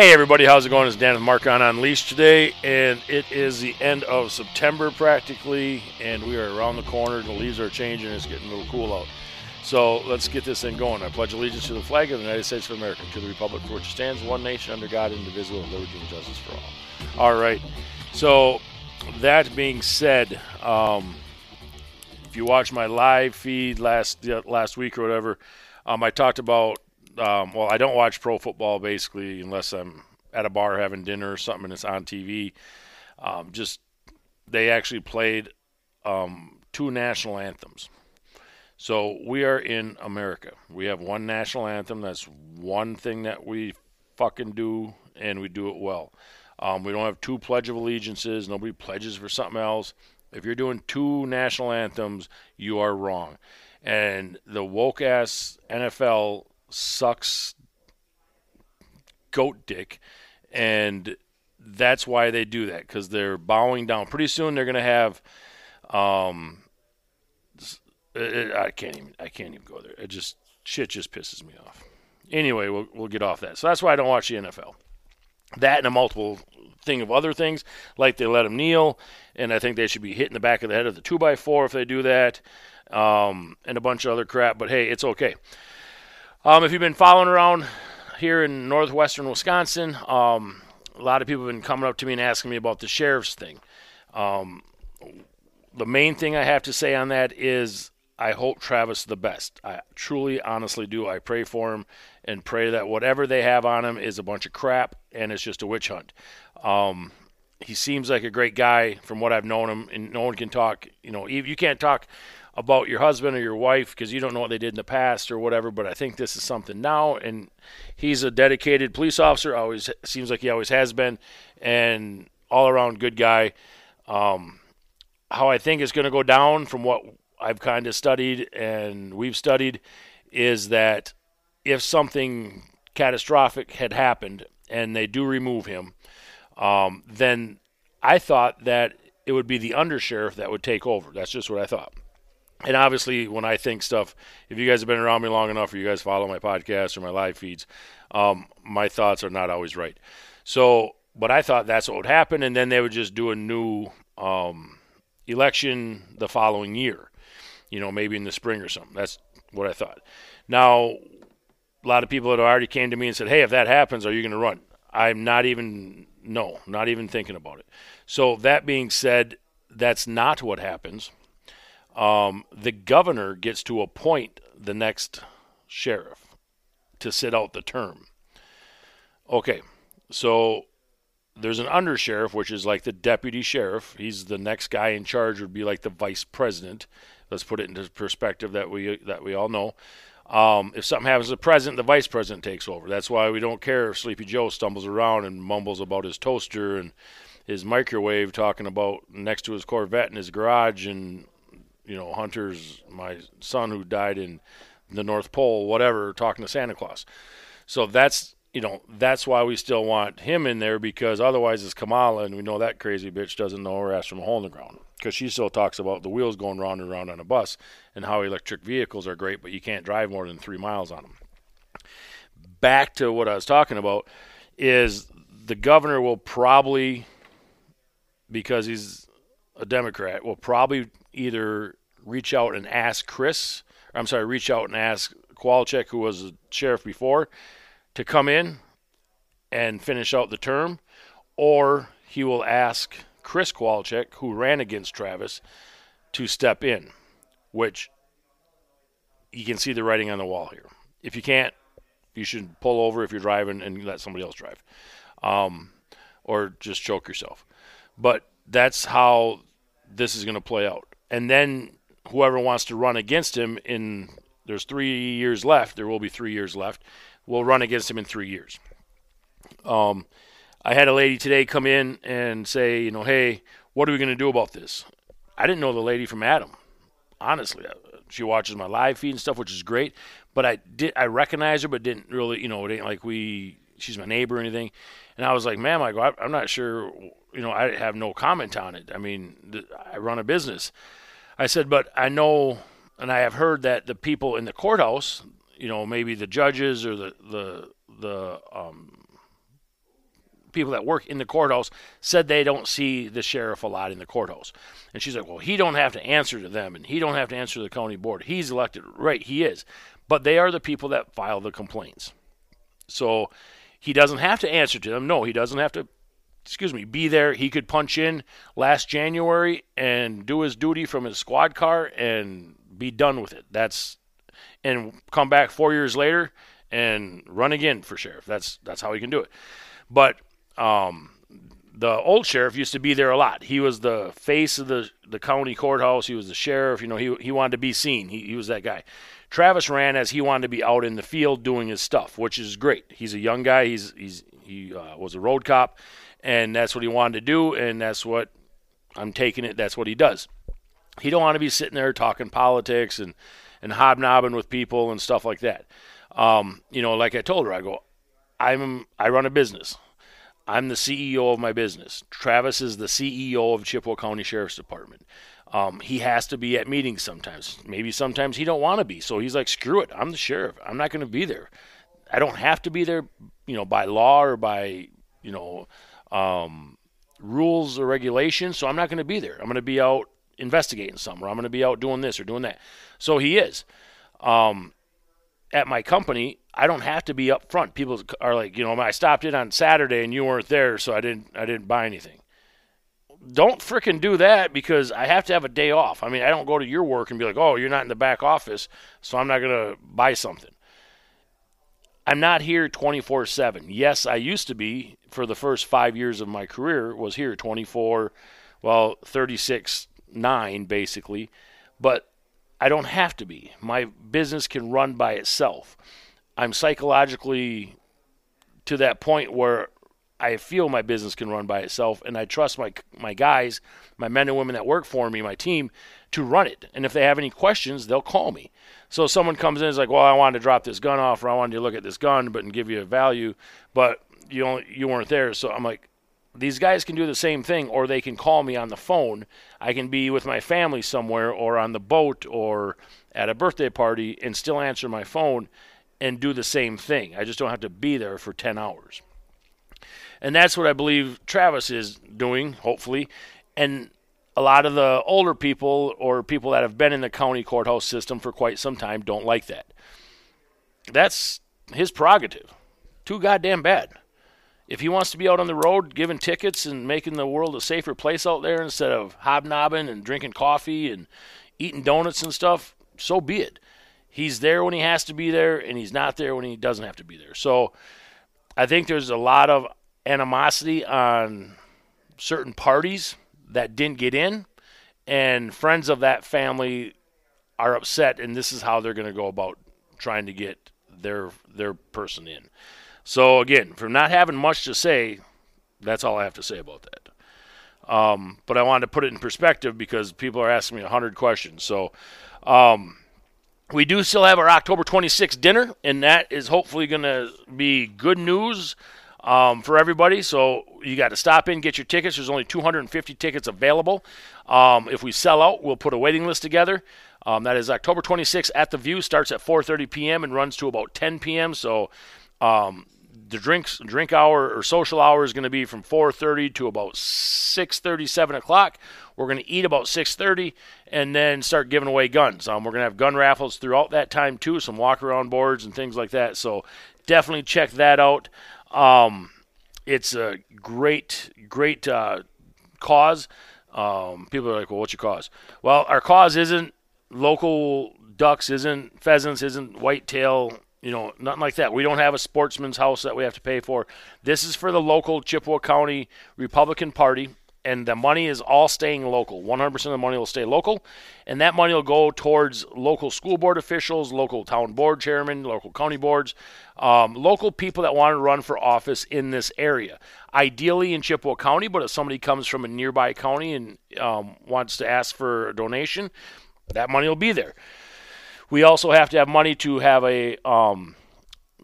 Hey everybody, how's it going? It's Dan with Marcon Unleashed today, and it is the end of September practically, and we are around the corner. The leaves are changing; it's getting a little cool out. So let's get this thing going. I pledge allegiance to the flag of the United States of America, to the republic for which it stands, one nation under God, indivisible, with liberty and justice for all. All right. So that being said, um, if you watch my live feed last last week or whatever, um, I talked about um, well, I don't watch pro football basically unless I'm at a bar having dinner or something and it's on TV. Um, just they actually played um, two national anthems. So we are in America. We have one national anthem. That's one thing that we fucking do, and we do it well. Um, we don't have two Pledge of Allegiances. Nobody pledges for something else. If you're doing two national anthems, you are wrong. And the woke ass NFL sucks goat dick, and that's why they do that because they're bowing down. Pretty soon they're gonna have, um, I can't even I can't even go there. It just shit just pisses me off. Anyway, we'll we'll get off that. So that's why I don't watch the NFL. That and a multiple thing of other things, like they let them kneel, and I think they should be hitting the back of the head of the two by four if they do that, um, and a bunch of other crap. But hey, it's okay. Um, if you've been following around here in northwestern Wisconsin, um, a lot of people have been coming up to me and asking me about the sheriff's thing. Um, the main thing I have to say on that is I hope Travis the best. I truly, honestly do. I pray for him and pray that whatever they have on him is a bunch of crap and it's just a witch hunt. Um, he seems like a great guy from what I've known him, and no one can talk. You know, you can't talk about your husband or your wife because you don't know what they did in the past or whatever. But I think this is something now, and he's a dedicated police officer. Always seems like he always has been, and all around good guy. Um, how I think it's going to go down from what I've kind of studied and we've studied is that if something catastrophic had happened and they do remove him, um, then I thought that it would be the undersheriff that would take over. That's just what I thought and obviously when i think stuff if you guys have been around me long enough or you guys follow my podcast or my live feeds um, my thoughts are not always right. So but i thought that's what would happen and then they would just do a new um, election the following year you know maybe in the spring or something. That's what i thought. Now a lot of people had already came to me and said hey if that happens are you going to run? I'm not even no not even thinking about it. So that being said that's not what happens um, the governor gets to appoint the next sheriff to sit out the term. Okay, so there's an under sheriff, which is like the deputy sheriff. He's the next guy in charge, would be like the vice president. Let's put it into perspective that we that we all know. Um, if something happens to the president, the vice president takes over. That's why we don't care if Sleepy Joe stumbles around and mumbles about his toaster and his microwave, talking about next to his Corvette in his garage and you know, Hunter's my son who died in the North Pole, whatever, talking to Santa Claus. So that's you know that's why we still want him in there because otherwise it's Kamala and we know that crazy bitch doesn't know her ass from a hole in the ground because she still talks about the wheels going round and round on a bus and how electric vehicles are great but you can't drive more than three miles on them. Back to what I was talking about is the governor will probably because he's a Democrat will probably either reach out and ask Chris, I'm sorry, reach out and ask Kowalczyk, who was a sheriff before, to come in and finish out the term, or he will ask Chris Kowalczyk, who ran against Travis, to step in, which you can see the writing on the wall here. If you can't, you should pull over if you're driving and let somebody else drive, um, or just choke yourself. But that's how this is going to play out. And then whoever wants to run against him in there's three years left. There will be three years left. We'll run against him in three years. Um, I had a lady today come in and say, you know, hey, what are we going to do about this? I didn't know the lady from Adam. Honestly, uh, she watches my live feed and stuff, which is great. But I did I recognize her, but didn't really, you know, it ain't like we she's my neighbor or anything. And I was like, ma'am, I go, I'm not sure, you know, I have no comment on it. I mean, I run a business. I said, but I know and I have heard that the people in the courthouse, you know, maybe the judges or the the the um, people that work in the courthouse said they don't see the sheriff a lot in the courthouse. And she's like, "Well, he don't have to answer to them, and he don't have to answer to the county board. He's elected, right? He is, but they are the people that file the complaints. So he doesn't have to answer to them. No, he doesn't have to. Excuse me, be there. He could punch in last January and do his duty from his squad car and be done with it. That's and come back four years later and run again for sheriff. That's that's how he can do it. But um, the old sheriff used to be there a lot. He was the face of the, the county courthouse. He was the sheriff. You know, he, he wanted to be seen. He, he was that guy. Travis ran as he wanted to be out in the field doing his stuff, which is great. He's a young guy. He's he's he uh, was a road cop, and that's what he wanted to do, and that's what I'm taking it. That's what he does. He don't want to be sitting there talking politics and and hobnobbing with people and stuff like that. Um, you know, like I told her, I go, I'm I run a business. I'm the CEO of my business. Travis is the CEO of Chippewa County Sheriff's Department. Um, he has to be at meetings sometimes. Maybe sometimes he don't want to be. So he's like, screw it. I'm the sheriff. I'm not going to be there. I don't have to be there, you know, by law or by, you know, um, rules or regulations. So I'm not going to be there. I'm going to be out investigating something, or I'm going to be out doing this or doing that. So he is. Um, at my company, I don't have to be up front. People are like, you know, I stopped in on Saturday and you weren't there, so I didn't I didn't buy anything. Don't fricking do that because I have to have a day off. I mean, I don't go to your work and be like, "Oh, you're not in the back office, so I'm not going to buy something." I'm not here 24/7. Yes, I used to be for the first 5 years of my career was here 24 well, 36 9 basically. But I don't have to be. My business can run by itself. I'm psychologically to that point where I feel my business can run by itself, and I trust my my guys, my men and women that work for me, my team, to run it. And if they have any questions, they'll call me. So someone comes in and is like, "Well, I wanted to drop this gun off, or I wanted to look at this gun, but and give you a value, but you only, you weren't there." So I'm like, these guys can do the same thing, or they can call me on the phone. I can be with my family somewhere, or on the boat, or at a birthday party, and still answer my phone and do the same thing. I just don't have to be there for 10 hours. And that's what I believe Travis is doing, hopefully. And a lot of the older people or people that have been in the county courthouse system for quite some time don't like that. That's his prerogative. Too goddamn bad if he wants to be out on the road giving tickets and making the world a safer place out there instead of hobnobbing and drinking coffee and eating donuts and stuff, so be it. He's there when he has to be there, and he's not there when he doesn't have to be there. So I think there's a lot of animosity on certain parties that didn't get in, and friends of that family are upset, and this is how they're going to go about trying to get their their person in. So again, from not having much to say, that's all I have to say about that. Um, but I wanted to put it in perspective because people are asking me a hundred questions. So um, we do still have our October 26th dinner, and that is hopefully going to be good news um, for everybody. So you got to stop in, get your tickets. There's only 250 tickets available. Um, if we sell out, we'll put a waiting list together. Um, that is October 26th at the View. Starts at 4:30 p.m. and runs to about 10 p.m. So um, the drinks drink hour or social hour is going to be from 4:30 to about 6:30, 7 o'clock. We're going to eat about 6:30 and then start giving away guns. Um, we're going to have gun raffles throughout that time too, some walk around boards and things like that. So definitely check that out. Um, it's a great, great uh, cause. Um, people are like, "Well, what's your cause?" Well, our cause isn't local ducks, isn't pheasants, isn't whitetail you know, nothing like that. We don't have a sportsman's house that we have to pay for. This is for the local Chippewa County Republican Party, and the money is all staying local. 100% of the money will stay local, and that money will go towards local school board officials, local town board chairmen, local county boards, um, local people that want to run for office in this area. Ideally in Chippewa County, but if somebody comes from a nearby county and um, wants to ask for a donation, that money will be there. We also have to have money to have a um,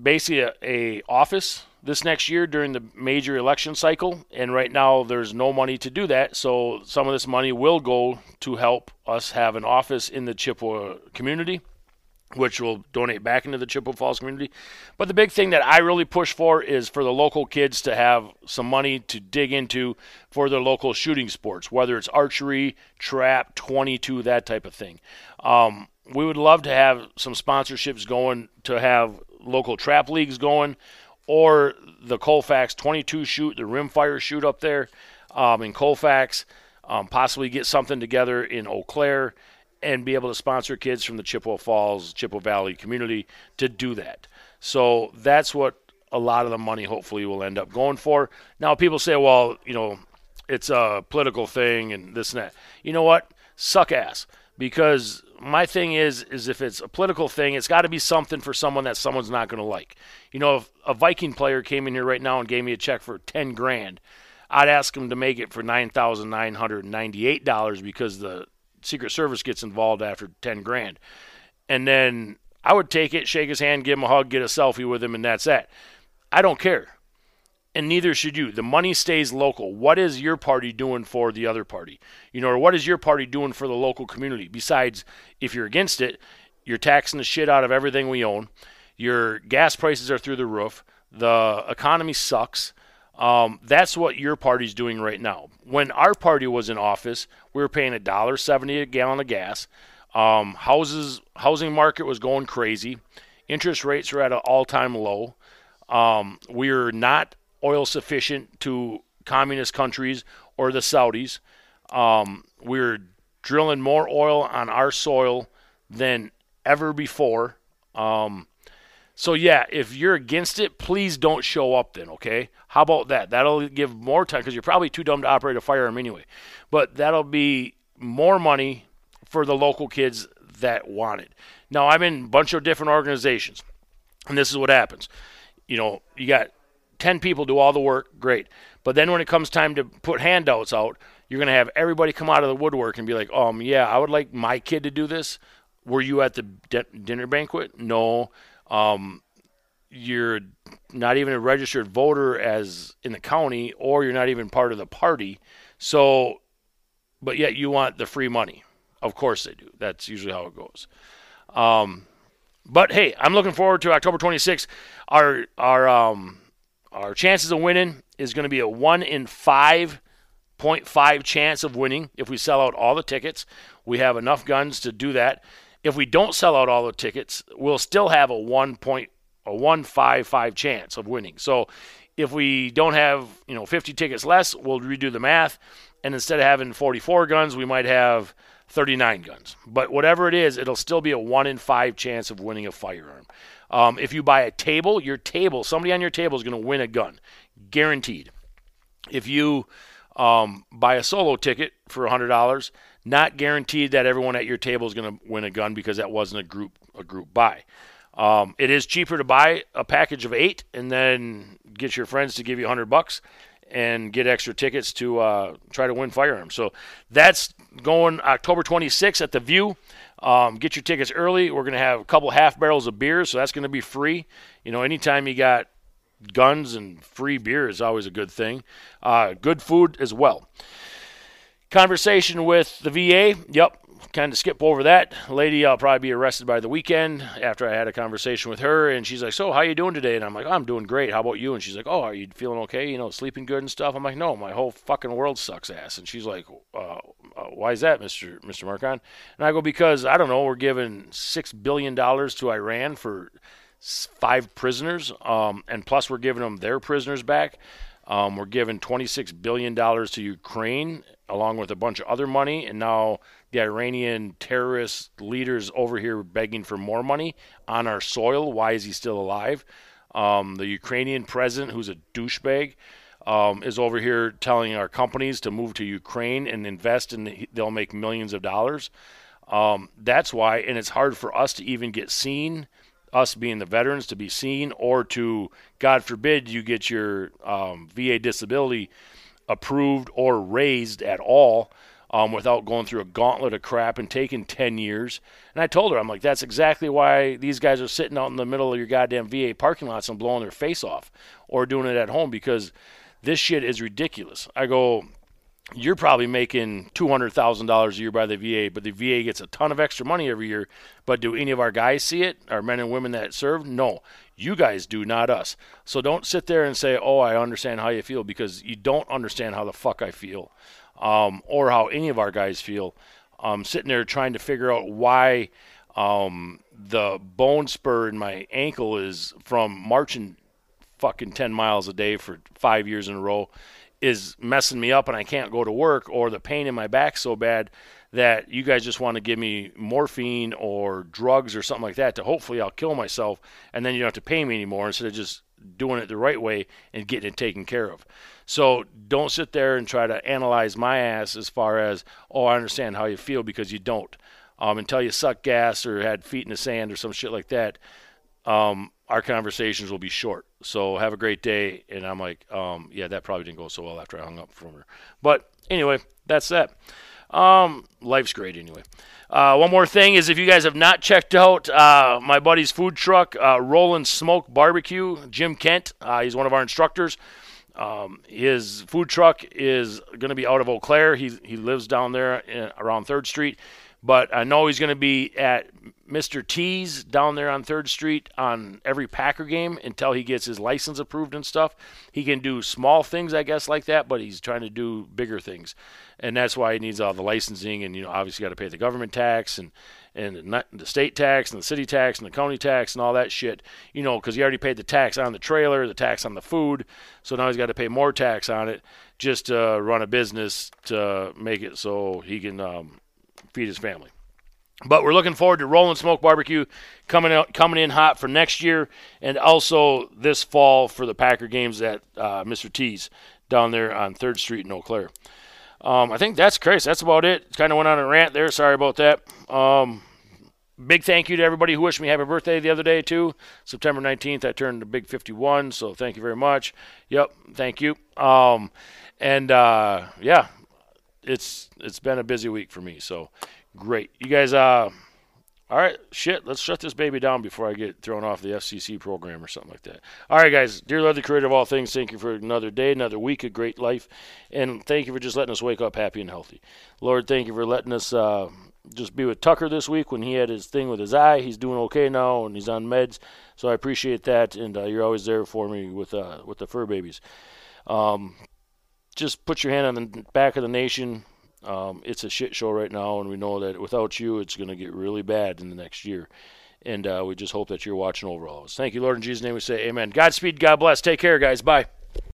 basically a, a office this next year during the major election cycle, and right now there's no money to do that. So some of this money will go to help us have an office in the Chippewa community. which will donate back into the Chippewa Falls community. But the big thing that I really push for is for the local kids to have some money to dig into for their local shooting sports, whether it's archery, trap, 22, that type of thing. Um, we would love to have some sponsorships going to have local trap leagues going or the Colfax 22 shoot, the rimfire shoot up there um, in Colfax, um, possibly get something together in Eau Claire and be able to sponsor kids from the Chippewa Falls, Chippewa Valley community to do that. So that's what a lot of the money hopefully will end up going for. Now, people say, well, you know, it's a political thing and this and that. You know what? Suck ass. Because my thing is, is if it's a political thing, it's got to be something for someone that someone's not going to like. You know, if a Viking player came in here right now and gave me a check for 10 grand, I'd ask him to make it for $9,998 because the Secret Service gets involved after 10 grand. And then I would take it, shake his hand, give him a hug, get a selfie with him, and that's that. I don't care. And neither should you. The money stays local. What is your party doing for the other party? You know, or what is your party doing for the local community? Besides, if you're against it, you're taxing the shit out of everything we own. Your gas prices are through the roof. The economy sucks. Um, that's what your party's doing right now. When our party was in office, we were paying a dollar seventy a gallon of gas. Um, houses, housing market was going crazy. Interest rates were at an all-time low. Um, we are not oil sufficient to communist countries or the Saudis. Um, we're drilling more oil on our soil than ever before. Um, so yeah, if you're against it, please don't show up then, okay? How about that? That'll give more time because you're probably too dumb to operate a firearm anyway. But that'll be more money for the local kids that want it. Now I'm in a bunch of different organizations, and this is what happens. You know, you got ten people do all the work, great. But then when it comes time to put handouts out, you're gonna have everybody come out of the woodwork and be like, um, yeah, I would like my kid to do this. Were you at the dinner banquet? No um, you're not even a registered voter as in the county, or you're not even part of the party. So, but yet you want the free money. Of course they do. That's usually how it goes. Um, but hey, I'm looking forward to October 26th. Our our um, our chances of winning is going to be a one in five point five chance of winning if we sell out all the tickets. We have enough guns to do that. If we don't sell out all the tickets, we'll still have a one point a one five five chance of winning. So if we don't have you know 50 tickets less, we'll redo the math, and instead of having 44 guns, we might have 39 guns. But whatever it is, it'll still be a one in five chance of winning a firearm. Um, if you buy a table, your table, somebody on your table is going to win a gun, guaranteed. If you um, buy a solo ticket for $100, not guaranteed that everyone at your table is going to win a gun because that wasn't a group a group buy. Um, it is cheaper to buy a package of eight and then get your friends to give you 100 bucks and get extra tickets to uh, try to win firearms. So that's going October 26th at the View. Um, get your tickets early. We're going to have a couple half barrels of beer, so that's going to be free. You know, anytime you got guns and free beer is always a good thing. Uh, good food as well. Conversation with the VA. Yep, kind of skip over that. Lady, I'll probably be arrested by the weekend after I had a conversation with her, and she's like, "So, how you doing today?" And I'm like, "I'm doing great. How about you?" And she's like, "Oh, are you feeling okay? You know, sleeping good and stuff?" I'm like, "No, my whole fucking world sucks ass." And she's like, uh, uh, "Why is that, Mister Mister Marcon?" And I go, "Because I don't know. We're giving six billion dollars to Iran for five prisoners, um, and plus we're giving them their prisoners back." Um, we're giving $26 billion to Ukraine along with a bunch of other money. And now the Iranian terrorist leaders over here begging for more money on our soil. Why is he still alive? Um, the Ukrainian president, who's a douchebag, um, is over here telling our companies to move to Ukraine and invest, and they'll make millions of dollars. Um, that's why, and it's hard for us to even get seen us being the veterans to be seen, or to, God forbid, you get your um, VA disability approved or raised at all um, without going through a gauntlet of crap and taking 10 years. And I told her, I'm like, that's exactly why these guys are sitting out in the middle of your goddamn VA parking lots and blowing their face off or doing it at home because this shit is ridiculous. I go, you're probably making two hundred thousand dollars a year by the VA, but the VA gets a ton of extra money every year. But do any of our guys see it? Our men and women that serve? No, you guys do, not us. So don't sit there and say, "Oh, I understand how you feel," because you don't understand how the fuck I feel, um, or how any of our guys feel. Um, sitting there trying to figure out why um, the bone spur in my ankle is from marching fucking 10 miles a day for five years in a row is messing me up and I can't go to work, or the pain in my back so bad that you guys just want to give me morphine or drugs or something like that to hopefully I'll kill myself and then you don't have to pay me anymore instead of just doing it the right way and getting it taken care of. So don't sit there and try to analyze my ass as far as, oh, I understand how you feel because you don't. Um, until you suck gas or had feet in the sand or some shit like that, um, our conversations will be short. So have a great day. And I'm like, um, yeah, that probably didn't go so well after I hung up from her. But anyway, that's that. Um, life's great anyway. Uh, one more thing is if you guys have not checked out uh, my buddy's food truck, uh, Rollin' Smoke Barbecue, Jim Kent, uh, he's one of our instructors. Um, his food truck is going to be out of Eau Claire. He, he lives down there in, around 3rd Street. But I know he's going to be at Mr. T's down there on 3rd Street on every Packer game until he gets his license approved and stuff. He can do small things, I guess, like that, but he's trying to do bigger things. And that's why he needs all the licensing and, you know, obviously got to pay the government tax and, and the state tax and the city tax and the county tax and all that shit, you know, because he already paid the tax on the trailer, the tax on the food. So now he's got to pay more tax on it just to run a business to make it so he can um, feed his family. But we're looking forward to Rolling Smoke Barbecue coming out, coming in hot for next year, and also this fall for the Packer games at uh, Mr. T's down there on Third Street in Eau Claire. Um, I think that's crazy. That's about it. Kind of went on a rant there. Sorry about that. Um, big thank you to everybody who wished me happy birthday the other day too. September 19th, I turned a big 51. So thank you very much. Yep, thank you. Um, and uh, yeah, it's it's been a busy week for me. So great. You guys, uh, all right, shit. Let's shut this baby down before I get thrown off the FCC program or something like that. All right, guys. Dear Lord, the Creator of all things, thank you for another day, another week of great life, and thank you for just letting us wake up happy and healthy. Lord, thank you for letting us. Uh, just be with Tucker this week when he had his thing with his eye. He's doing okay now and he's on meds, so I appreciate that. And uh, you're always there for me with uh, with the fur babies. Um, just put your hand on the back of the nation. Um, it's a shit show right now, and we know that without you, it's going to get really bad in the next year. And uh, we just hope that you're watching over all of us. Thank you, Lord. In Jesus' name we say amen. Godspeed. God bless. Take care, guys. Bye.